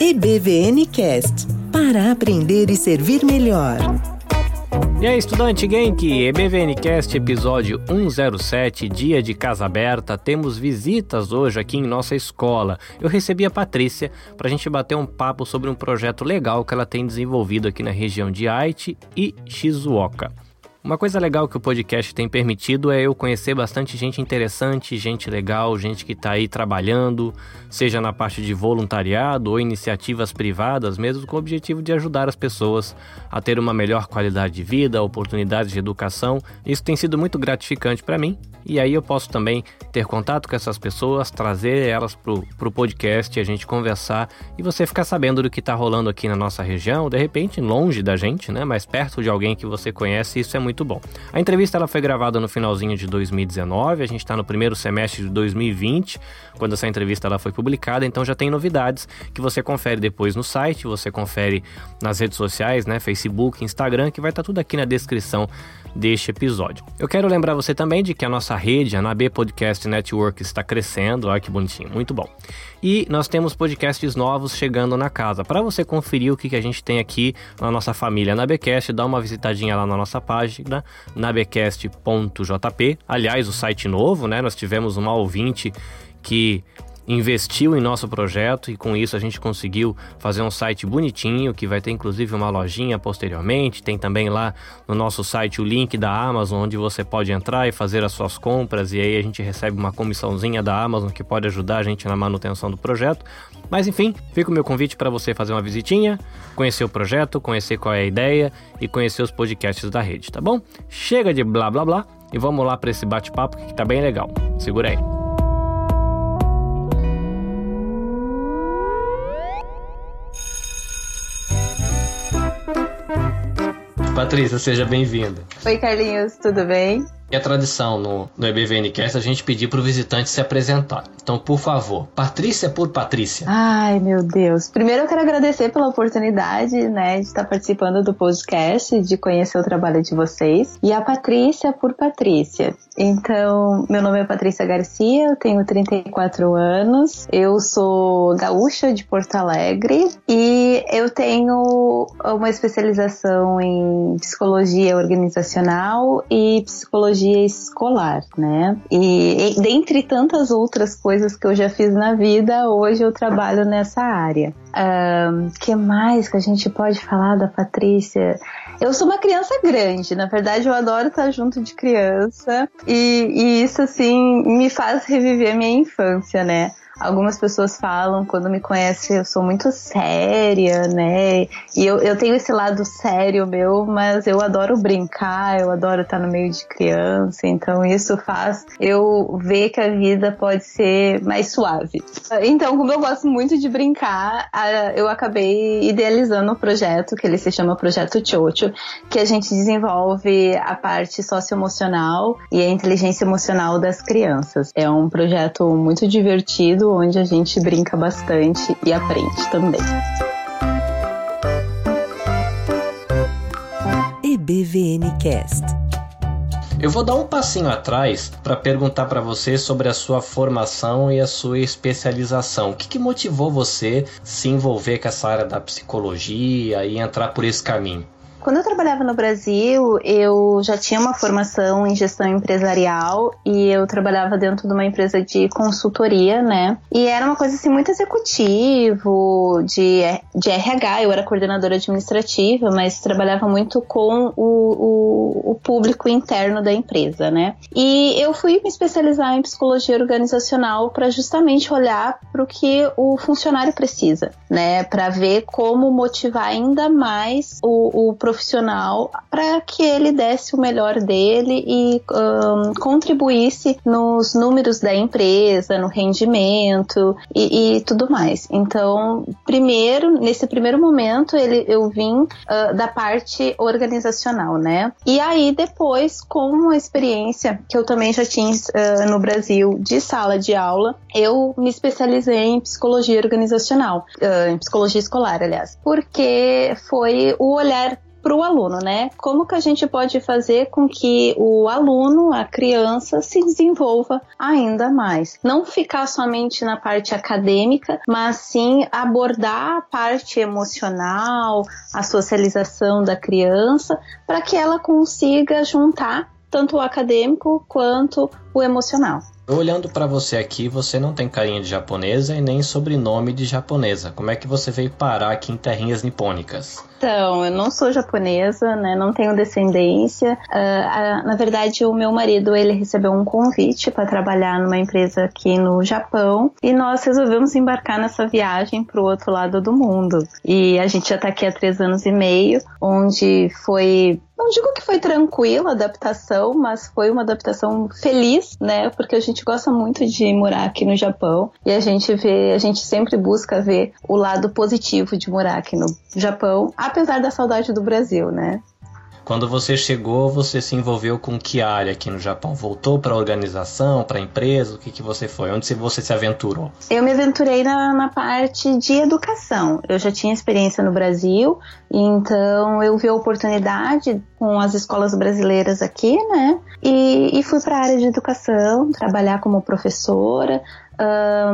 EBVNcast para aprender e servir melhor. E aí, estudante Genk, EBVNcast episódio 107, dia de casa aberta. Temos visitas hoje aqui em nossa escola. Eu recebi a Patrícia para a gente bater um papo sobre um projeto legal que ela tem desenvolvido aqui na região de Haiti e Shizuoka. Uma coisa legal que o podcast tem permitido é eu conhecer bastante gente interessante, gente legal, gente que está aí trabalhando, seja na parte de voluntariado ou iniciativas privadas, mesmo com o objetivo de ajudar as pessoas a ter uma melhor qualidade de vida, oportunidades de educação. Isso tem sido muito gratificante para mim e aí eu posso também ter contato com essas pessoas, trazer elas pro, pro podcast, a gente conversar e você ficar sabendo do que está rolando aqui na nossa região, de repente longe da gente, né, mas perto de alguém que você conhece, isso é muito bom. A entrevista ela foi gravada no finalzinho de 2019, a gente está no primeiro semestre de 2020, quando essa entrevista ela foi publicada, então já tem novidades que você confere depois no site, você confere nas redes sociais, né, Facebook, Instagram, que vai estar tá tudo aqui na descrição deste episódio. Eu quero lembrar você também de que a nossa rede, a NAB Podcast Network, está crescendo. Olha que bonitinho, muito bom. E nós temos podcasts novos chegando na casa. Para você conferir o que, a gente tem aqui na nossa família Nabecast, dá uma visitadinha lá na nossa página, nabecast.jp. Aliás, o site novo, né? Nós tivemos uma ouvinte que investiu em nosso projeto e com isso a gente conseguiu fazer um site bonitinho que vai ter inclusive uma lojinha posteriormente. Tem também lá no nosso site o link da Amazon onde você pode entrar e fazer as suas compras e aí a gente recebe uma comissãozinha da Amazon que pode ajudar a gente na manutenção do projeto. Mas enfim, fica o meu convite para você fazer uma visitinha, conhecer o projeto, conhecer qual é a ideia e conhecer os podcasts da rede, tá bom? Chega de blá blá blá e vamos lá para esse bate-papo que tá bem legal. Segura aí. Patrícia, seja bem-vinda. Oi, Carlinhos, tudo bem? A tradição no, no EBVNcast a gente pedir para o visitante se apresentar. Então, por favor, Patrícia por Patrícia. Ai, meu Deus. Primeiro eu quero agradecer pela oportunidade, né, de estar participando do podcast, de conhecer o trabalho de vocês. E a Patrícia por Patrícia. Então, meu nome é Patrícia Garcia, eu tenho 34 anos, eu sou gaúcha de Porto Alegre e eu tenho uma especialização em psicologia organizacional e psicologia psicologia escolar, né? E, e dentre tantas outras coisas que eu já fiz na vida, hoje eu trabalho nessa área. Um, que mais que a gente pode falar da Patrícia? Eu sou uma criança grande, na verdade eu adoro estar junto de criança e, e isso assim me faz reviver a minha infância, né? Algumas pessoas falam, quando me conhecem, eu sou muito séria, né? E eu, eu tenho esse lado sério meu, mas eu adoro brincar, eu adoro estar no meio de criança, então isso faz eu ver que a vida pode ser mais suave. Então, como eu gosto muito de brincar, eu acabei idealizando um projeto que ele se chama Projeto Chocho, que a gente desenvolve a parte socioemocional e a inteligência emocional das crianças. É um projeto muito divertido onde a gente brinca bastante e aprende também. EBVNcast. Eu vou dar um passinho atrás para perguntar para você sobre a sua formação e a sua especialização. O que, que motivou você se envolver com essa área da psicologia e entrar por esse caminho? Quando eu trabalhava no Brasil, eu já tinha uma formação em gestão empresarial e eu trabalhava dentro de uma empresa de consultoria, né? E era uma coisa assim muito executivo, de, de RH, eu era coordenadora administrativa, mas trabalhava muito com o, o, o público interno da empresa, né? E eu fui me especializar em psicologia organizacional para justamente olhar para o que o funcionário precisa, né? Para ver como motivar ainda mais o, o profissional para que ele desse o melhor dele e um, contribuísse nos números da empresa, no rendimento e, e, tudo mais. Então, primeiro, nesse primeiro momento, ele, eu vim uh, da parte organizacional, né? E aí, depois, com a experiência que eu também já tinha uh, no Brasil de sala de aula, eu me especializei em psicologia organizacional, uh, em psicologia escolar, aliás, porque foi o olhar para o aluno, né? Como que a gente pode fazer com que o aluno, a criança, se desenvolva ainda mais? Não ficar somente na parte acadêmica, mas sim abordar a parte emocional, a socialização da criança, para que ela consiga juntar tanto o acadêmico quanto o emocional. Olhando para você aqui, você não tem carinha de japonesa e nem sobrenome de japonesa. Como é que você veio parar aqui em terrinhas nipônicas? Então, eu não sou japonesa, né? Não tenho descendência. Uh, na verdade, o meu marido ele recebeu um convite para trabalhar numa empresa aqui no Japão e nós resolvemos embarcar nessa viagem para o outro lado do mundo. E a gente já está aqui há três anos e meio, onde foi não digo que foi tranquila a adaptação, mas foi uma adaptação feliz, né? Porque a gente gosta muito de morar aqui no Japão e a gente vê, a gente sempre busca ver o lado positivo de morar aqui no Japão, apesar da saudade do Brasil, né? Quando você chegou, você se envolveu com que área aqui no Japão? Voltou para a organização, para a empresa? O que, que você foi? Onde você se aventurou? Eu me aventurei na, na parte de educação. Eu já tinha experiência no Brasil, então eu vi a oportunidade com as escolas brasileiras aqui, né? E, e fui para a área de educação, trabalhar como professora,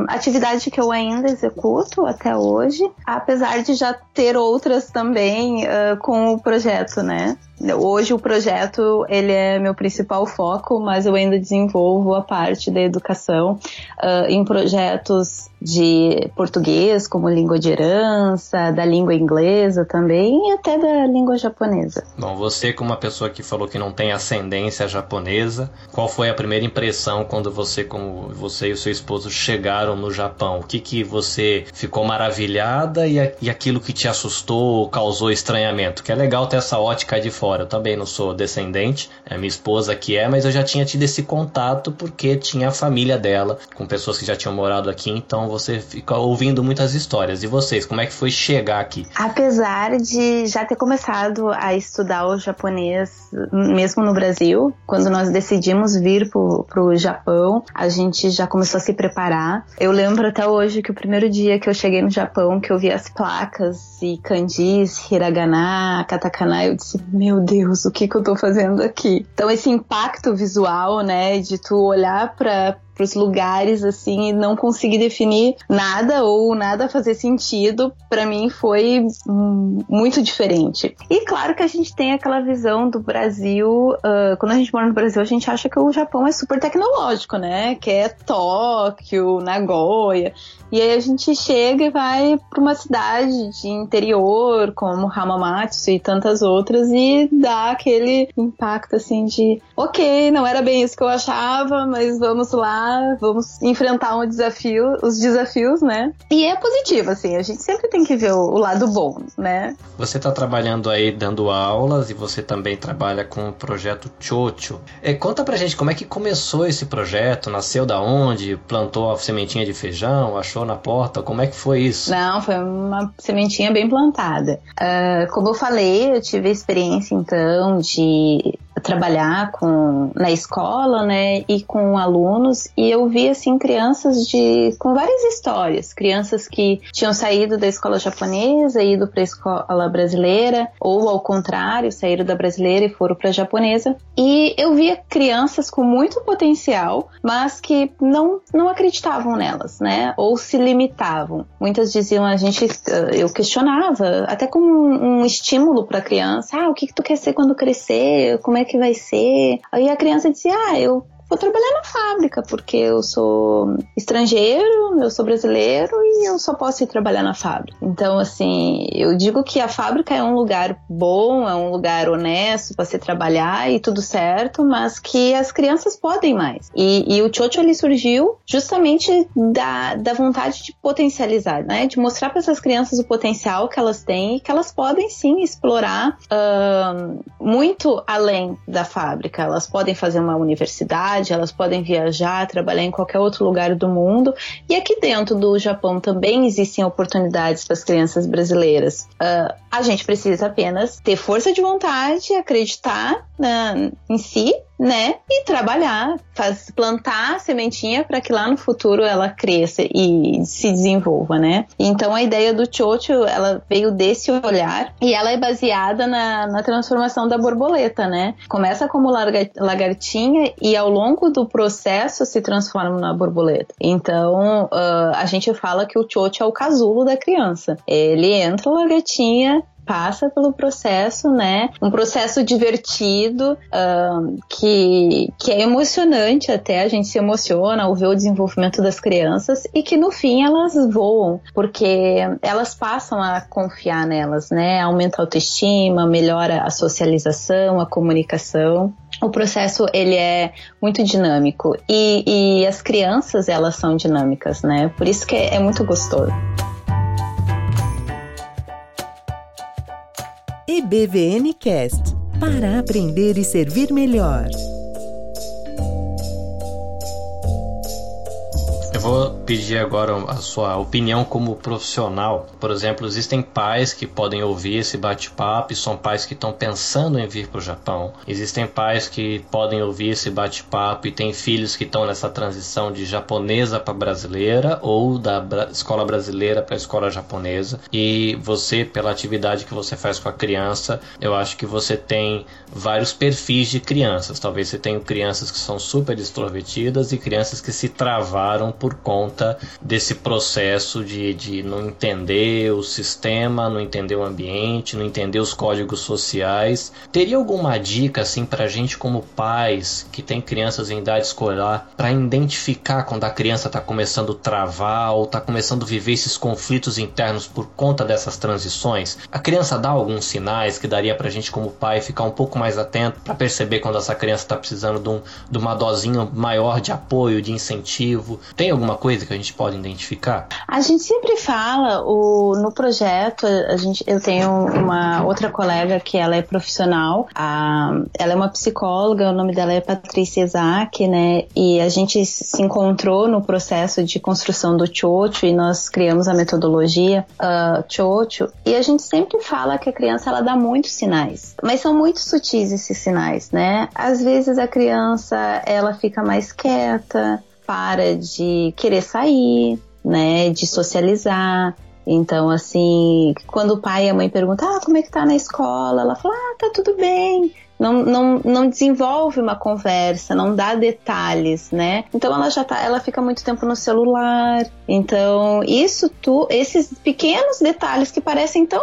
atividade que eu ainda executo até hoje, apesar de já ter outras também uh, com o projeto, né? Hoje o projeto ele é meu principal foco, mas eu ainda desenvolvo a parte da educação uh, em projetos de português como língua de herança, da língua inglesa também e até da língua japonesa. Bom, você como uma pessoa que falou que não tem ascendência japonesa, qual foi a primeira impressão quando você como você e o seu esposo chegaram no Japão? O que que você ficou maravilhada e, e aquilo que te assustou, causou estranhamento? Que é legal ter essa ótica de fora. Eu também não sou descendente, é minha esposa que é, mas eu já tinha tido esse contato porque tinha a família dela com pessoas que já tinham morado aqui, então você fica ouvindo muitas histórias. E vocês, como é que foi chegar aqui? Apesar de já ter começado a estudar o japonês mesmo no Brasil, quando nós decidimos vir pro, pro Japão, a gente já começou a se preparar. Eu lembro até hoje que o primeiro dia que eu cheguei no Japão, que eu vi as placas e kanjis, hiragana, katakana, eu disse, meu Deus, o que, que eu tô fazendo aqui? Então, esse impacto visual, né, de tu olhar para para os lugares assim e não conseguir definir nada ou nada fazer sentido, para mim foi muito diferente. E claro que a gente tem aquela visão do Brasil, uh, quando a gente mora no Brasil, a gente acha que o Japão é super tecnológico, né? Que é Tóquio, Nagoya. E aí a gente chega e vai para uma cidade de interior, como Hamamatsu e tantas outras, e dá aquele impacto assim de, ok, não era bem isso que eu achava, mas vamos lá vamos enfrentar um desafio, os desafios, né? E é positivo, assim, a gente sempre tem que ver o, o lado bom, né? Você está trabalhando aí dando aulas e você também trabalha com o projeto Chocho. É, conta pra gente como é que começou esse projeto, nasceu da onde, plantou a sementinha de feijão, achou na porta, como é que foi isso? Não, foi uma sementinha bem plantada. Uh, como eu falei, eu tive a experiência então de trabalhar com na escola, né, e com alunos, e eu vi assim crianças de com várias histórias, crianças que tinham saído da escola japonesa e ido para a escola brasileira, ou ao contrário, saíram da brasileira e foram para a japonesa. E eu via crianças com muito potencial, mas que não não acreditavam nelas, né, ou se limitavam. Muitas diziam a gente eu questionava, até como um, um estímulo para a criança, ah, o que que tu quer ser quando crescer? Como é que vai ser? Aí a criança dizia, ah, eu vou trabalhar na fábrica, porque eu sou estrangeiro, eu sou brasileiro e eu só posso ir trabalhar na fábrica. Então, assim, eu digo que a fábrica é um lugar bom, é um lugar honesto para se trabalhar e tudo certo, mas que as crianças podem mais. E, e o Chocho ele surgiu justamente da, da vontade de potencializar, né? De mostrar para essas crianças o potencial que elas têm e que elas podem sim explorar uh, muito além da fábrica. Elas podem fazer uma universidade elas podem viajar, trabalhar em qualquer outro lugar do mundo. E aqui dentro do Japão também existem oportunidades para as crianças brasileiras. Uh, a gente precisa apenas ter força de vontade, acreditar na, em si né? E trabalhar, faz, plantar a sementinha para que lá no futuro ela cresça e se desenvolva, né? Então a ideia do Chocho, ela veio desse olhar e ela é baseada na, na transformação da borboleta, né? Começa como lagartinha e ao longo do processo se transforma na borboleta. Então uh, a gente fala que o Chocho é o casulo da criança. Ele entra lagartinha, passa pelo processo, né? Um processo divertido, que, que é emocionante até, a gente se emociona ao ver o desenvolvimento das crianças e que no fim elas voam, porque elas passam a confiar nelas, né? Aumenta a autoestima, melhora a socialização, a comunicação o processo ele é muito dinâmico e, e, as crianças elas são dinâmicas, né? Por isso que é, é muito gostoso. EBVN Cast para aprender e servir melhor. Eu vou pedir agora a sua opinião como profissional. Por exemplo, existem pais que podem ouvir esse bate-papo e são pais que estão pensando em vir para o Japão. Existem pais que podem ouvir esse bate-papo e têm filhos que estão nessa transição de japonesa para brasileira ou da escola brasileira para a escola japonesa. E você, pela atividade que você faz com a criança, eu acho que você tem vários perfis de crianças. Talvez você tenha crianças que são super extrovertidas e crianças que se travaram por por conta desse processo de, de não entender o sistema, não entender o ambiente, não entender os códigos sociais. Teria alguma dica assim para gente como pais que tem crianças em idade escolar para identificar quando a criança está começando a travar ou está começando a viver esses conflitos internos por conta dessas transições? A criança dá alguns sinais que daria para gente como pai ficar um pouco mais atento para perceber quando essa criança está precisando de, um, de uma dosinha maior de apoio, de incentivo? Tem alguma coisa que a gente pode identificar? A gente sempre fala, o, no projeto, a gente, eu tenho uma outra colega que ela é profissional, a, ela é uma psicóloga, o nome dela é Patrícia Isaac, né? E a gente se encontrou no processo de construção do Chocho e nós criamos a metodologia uh, Chocho. E a gente sempre fala que a criança ela dá muitos sinais, mas são muito sutis esses sinais, né? Às vezes a criança ela fica mais quieta, para de querer sair, né, de socializar. Então, assim, quando o pai e a mãe perguntam, ah, como é que tá na escola? Ela fala, ah, tá tudo bem. Não, não, não desenvolve uma conversa, não dá detalhes, né? Então ela já tá, ela fica muito tempo no celular. Então, isso tu, esses pequenos detalhes que parecem tão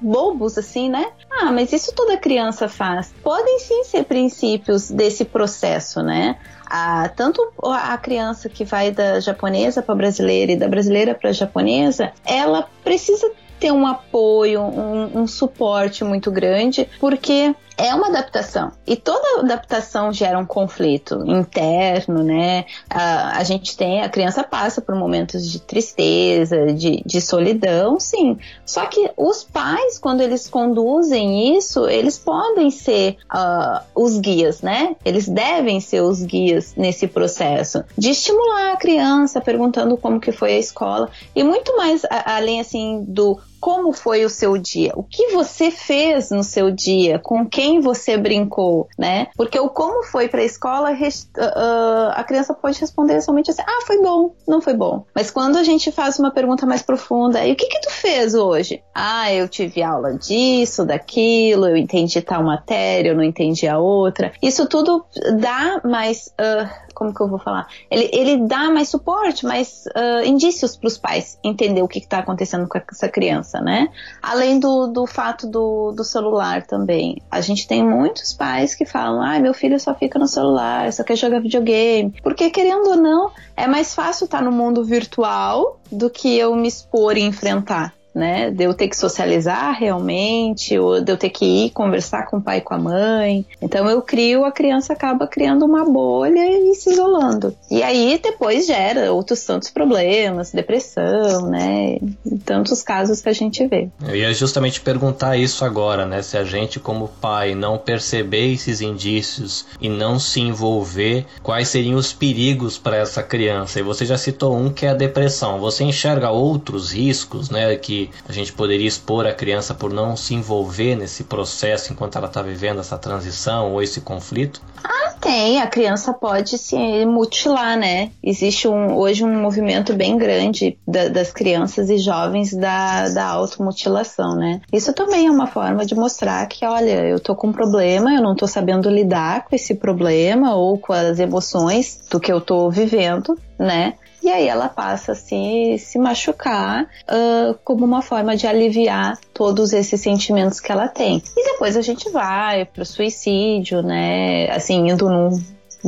bobos assim, né? Ah, mas isso toda criança faz. Podem sim ser princípios desse processo, né? a, tanto a criança que vai da japonesa para brasileira e da brasileira para japonesa, ela precisa ter um apoio, um, um suporte muito grande, porque é uma adaptação. E toda adaptação gera um conflito interno, né? A, a gente tem, a criança passa por momentos de tristeza, de, de solidão, sim. Só que os pais, quando eles conduzem isso, eles podem ser uh, os guias, né? Eles devem ser os guias nesse processo de estimular a criança, perguntando como que foi a escola e muito mais a, além assim do como foi o seu dia, o que você fez no seu dia, com quem você brincou, né? Porque o como foi para a escola, uh, a criança pode responder somente assim: ah, foi bom, não foi bom. Mas quando a gente faz uma pergunta mais profunda, e o que que tu fez hoje? Ah, eu tive aula disso, daquilo, eu entendi tal matéria, eu não entendi a outra. Isso tudo dá mais uh, como que eu vou falar? Ele, ele dá mais suporte, mais uh, indícios para os pais entender o que está acontecendo com essa criança, né? Além do, do fato do, do celular também. A gente tem muitos pais que falam: ah, meu filho só fica no celular, só quer jogar videogame. Porque, querendo ou não, é mais fácil estar tá no mundo virtual do que eu me expor e enfrentar né? De eu ter que socializar realmente, ou de eu ter que ir conversar com o pai e com a mãe. Então eu crio, a criança acaba criando uma bolha e se isolando. E aí depois gera outros tantos problemas, depressão, né? E tantos casos que a gente vê. Eu ia justamente perguntar isso agora, né? Se a gente, como pai, não perceber esses indícios e não se envolver, quais seriam os perigos para essa criança? E você já citou um que é a depressão. Você enxerga outros riscos, né? Que a gente poderia expor a criança por não se envolver nesse processo enquanto ela está vivendo essa transição ou esse conflito? Ah, tem. A criança pode se mutilar, né? Existe um, hoje um movimento bem grande da, das crianças e jovens da, da automutilação, né? Isso também é uma forma de mostrar que, olha, eu tô com um problema, eu não tô sabendo lidar com esse problema ou com as emoções do que eu tô vivendo, né? E aí ela passa a se, se machucar uh, como uma forma de aliviar todos esses sentimentos que ela tem. E depois a gente vai pro suicídio, né? Assim, indo num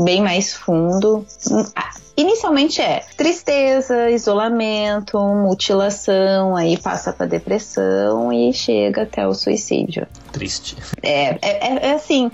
bem mais fundo. Inicialmente é tristeza, isolamento, mutilação, aí passa para depressão e chega até o suicídio. Triste. É, é, é, é assim,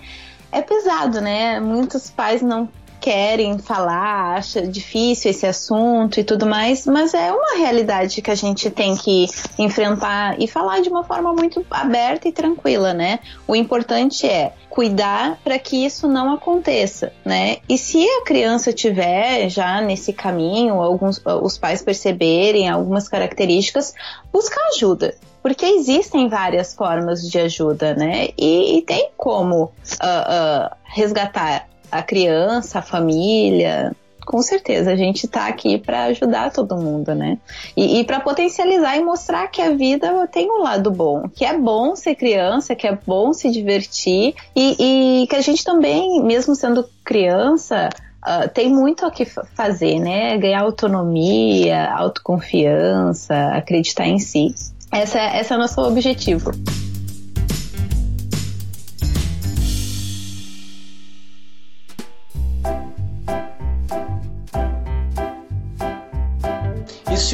é pesado, né? Muitos pais não querem falar, acha difícil esse assunto e tudo mais, mas é uma realidade que a gente tem que enfrentar e falar de uma forma muito aberta e tranquila, né? O importante é cuidar para que isso não aconteça, né? E se a criança tiver já nesse caminho, alguns os pais perceberem algumas características, buscar ajuda, porque existem várias formas de ajuda, né? E, e tem como uh, uh, resgatar a criança, a família. Com certeza, a gente está aqui para ajudar todo mundo, né? E, e para potencializar e mostrar que a vida tem um lado bom, que é bom ser criança, que é bom se divertir e, e que a gente também, mesmo sendo criança, Uh, tem muito o que fazer, né? Ganhar autonomia, autoconfiança, acreditar em si. Essa, esse é o nosso objetivo.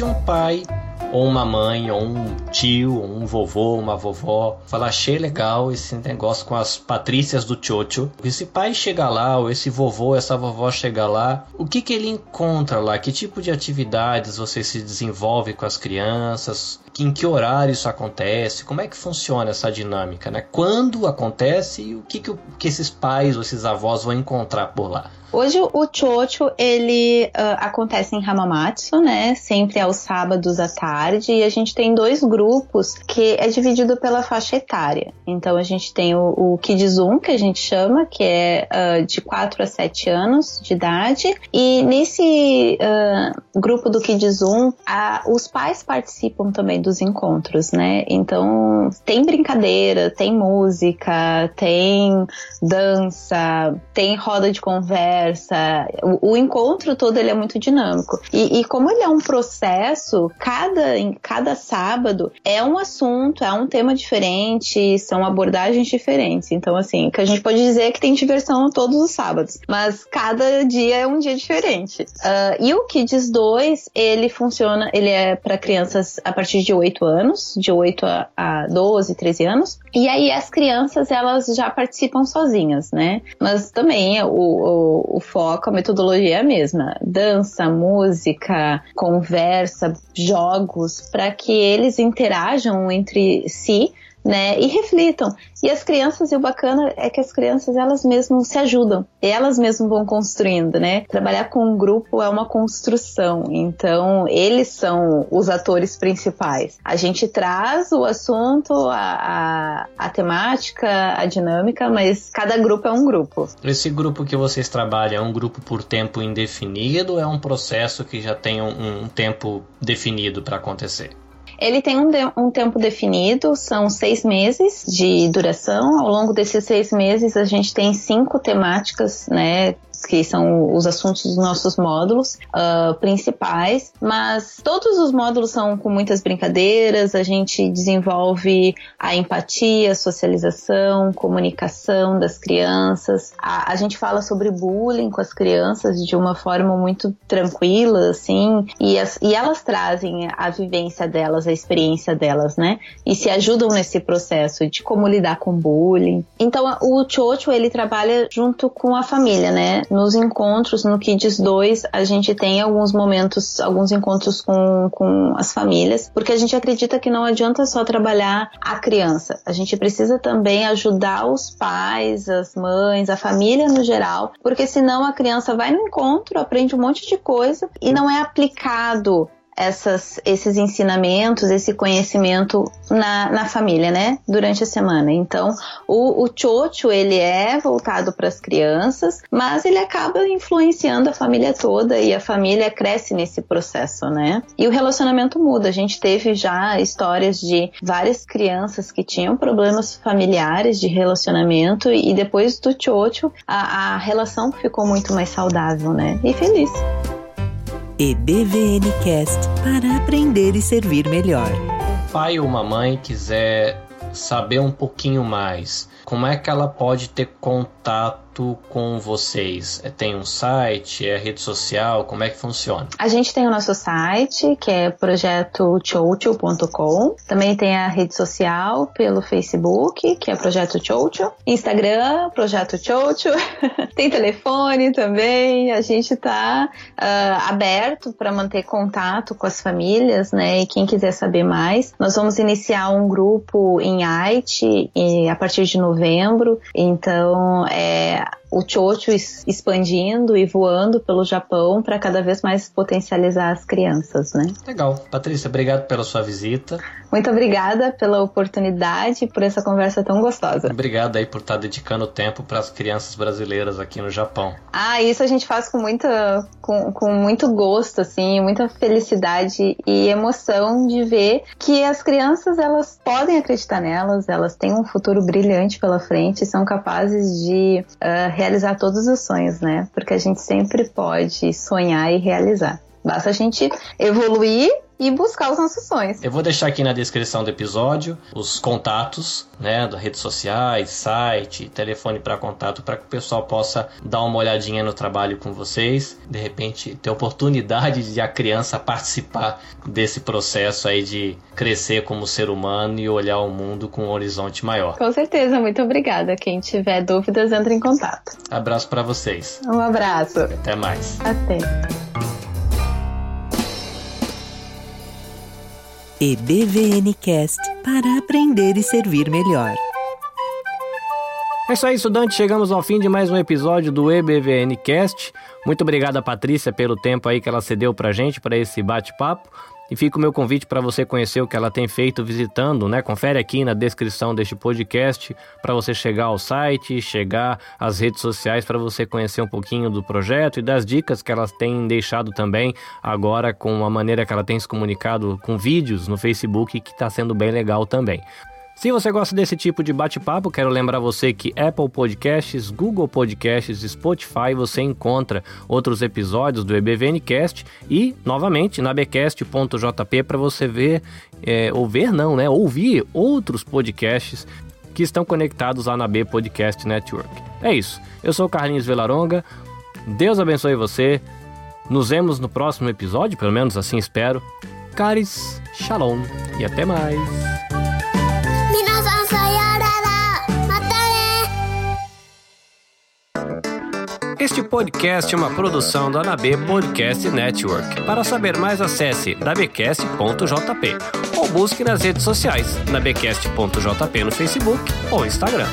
Se um pai ou uma mãe, ou um tio, ou um vovô, uma vovó, fala, achei legal esse negócio com as patrícias do Chocho. Esse pai chega lá, ou esse vovô, essa vovó chega lá, o que que ele encontra lá? Que tipo de atividades você se desenvolve com as crianças? Em que horário isso acontece? Como é que funciona essa dinâmica, né? Quando acontece e o que, que, que esses pais ou esses avós vão encontrar por lá? Hoje o Chocho, ele uh, acontece em Hamamatsu, né? Sempre aos sábados à tarde. E a gente tem dois grupos que é dividido pela faixa etária. Então a gente tem o, o que a gente chama, que é uh, de 4 a 7 anos de idade. E nesse uh, grupo do Kidzum, os pais participam também dos encontros, né? Então tem brincadeira, tem música, tem dança, tem roda de conversa conversa, o, o, encontro todo ele é muito dinâmico. E, e, como ele é um processo, cada, em cada sábado é um assunto, é um tema diferente, são abordagens diferentes. Então, assim, que a gente pode dizer que tem diversão todos os sábados, mas cada dia é um dia diferente. Uh, e o Kids 2, ele funciona, ele é para crianças a partir de 8 anos, de 8 a, a 12, 13 anos. E aí as crianças, elas já participam sozinhas, né? Mas também o, o o foco, a metodologia é a mesma: dança, música, conversa, jogos, para que eles interajam entre si né? E reflitam. E as crianças, e o bacana é que as crianças, elas mesmas se ajudam. Elas mesmas vão construindo, né? Trabalhar com um grupo é uma construção. Então, eles são os atores principais. A gente traz o assunto, a, a, a temática, a dinâmica, mas cada grupo é um grupo. Esse grupo que vocês trabalham é um grupo por tempo indefinido ou é um processo que já tem um, um tempo definido para acontecer? Ele tem um, de, um tempo definido, são seis meses de duração. Ao longo desses seis meses, a gente tem cinco temáticas, né? Que são os assuntos dos nossos módulos uh, principais, mas todos os módulos são com muitas brincadeiras, a gente desenvolve a empatia, socialização, comunicação das crianças, a, a gente fala sobre bullying com as crianças de uma forma muito tranquila, assim, e, as, e elas trazem a vivência delas, a experiência delas, né? E se ajudam nesse processo de como lidar com bullying. Então, o Chocho, ele trabalha junto com a família, né? Nos encontros, no Kids 2, a gente tem alguns momentos, alguns encontros com, com as famílias, porque a gente acredita que não adianta só trabalhar a criança, a gente precisa também ajudar os pais, as mães, a família no geral, porque senão a criança vai no encontro, aprende um monte de coisa e não é aplicado essas, esses ensinamentos, esse conhecimento na, na família, né? Durante a semana. Então, o, o chocho, ele é voltado para as crianças, mas ele acaba influenciando a família toda e a família cresce nesse processo, né? E o relacionamento muda. A gente teve já histórias de várias crianças que tinham problemas familiares de relacionamento e depois do chocho, a, a relação ficou muito mais saudável, né? E feliz. EBVNcast para aprender e servir melhor. Pai ou mamãe quiser saber um pouquinho mais, como é que ela pode ter contato contato com vocês? É, tem um site, é rede social, como é que funciona? A gente tem o nosso site, que é projetochocho.com. Também tem a rede social pelo Facebook, que é Projeto Chocho. Instagram, Projeto Chocho. tem telefone também. A gente está uh, ah, aberto para manter contato com as famílias, né? E quem quiser saber mais, nós vamos iniciar um grupo em IT a partir de novembro. Então, é, Yeah. O chocho expandindo e voando pelo Japão para cada vez mais potencializar as crianças, né? Legal. Patrícia, obrigado pela sua visita. Muito obrigada pela oportunidade e por essa conversa tão gostosa. Obrigado aí por estar dedicando tempo para as crianças brasileiras aqui no Japão. Ah, isso a gente faz com muita com, com muito gosto assim, muita felicidade e emoção de ver que as crianças elas podem acreditar nelas, elas têm um futuro brilhante pela frente, são capazes de uh, realizar todos os sonhos, né? Porque a gente sempre pode sonhar e realizar. Basta a gente evoluir e buscar os nossos sonhos. Eu vou deixar aqui na descrição do episódio os contatos, né, das redes sociais, site, telefone para contato, para que o pessoal possa dar uma olhadinha no trabalho com vocês, de repente ter oportunidade de a criança participar desse processo aí de crescer como ser humano e olhar o mundo com um horizonte maior. Com certeza, muito obrigada. Quem tiver dúvidas, entre em contato. Abraço para vocês. Um abraço. Até mais. Até. EBVNcast para aprender e servir melhor. É isso aí. Chegamos ao fim de mais um episódio do EBVNcast. Muito obrigado, Patrícia, pelo tempo aí que ela cedeu pra gente para esse bate-papo. E fica o meu convite para você conhecer o que ela tem feito visitando, né? Confere aqui na descrição deste podcast para você chegar ao site, chegar às redes sociais para você conhecer um pouquinho do projeto e das dicas que elas têm deixado também agora com a maneira que ela tem se comunicado com vídeos no Facebook que está sendo bem legal também. Se você gosta desse tipo de bate-papo, quero lembrar você que Apple Podcasts, Google Podcasts, Spotify você encontra outros episódios do EBVNcast e, novamente, na becast.jp para você ver, é, ou ver não, né? Ouvir outros podcasts que estão conectados lá na B Podcast Network. É isso. Eu sou Carlinhos Velaronga. Deus abençoe você. Nos vemos no próximo episódio, pelo menos assim espero. Caris, shalom e até mais. Este podcast é uma produção da Anab Podcast Network. Para saber mais, acesse nabcast.jp ou busque nas redes sociais nabcast.jp no Facebook ou Instagram.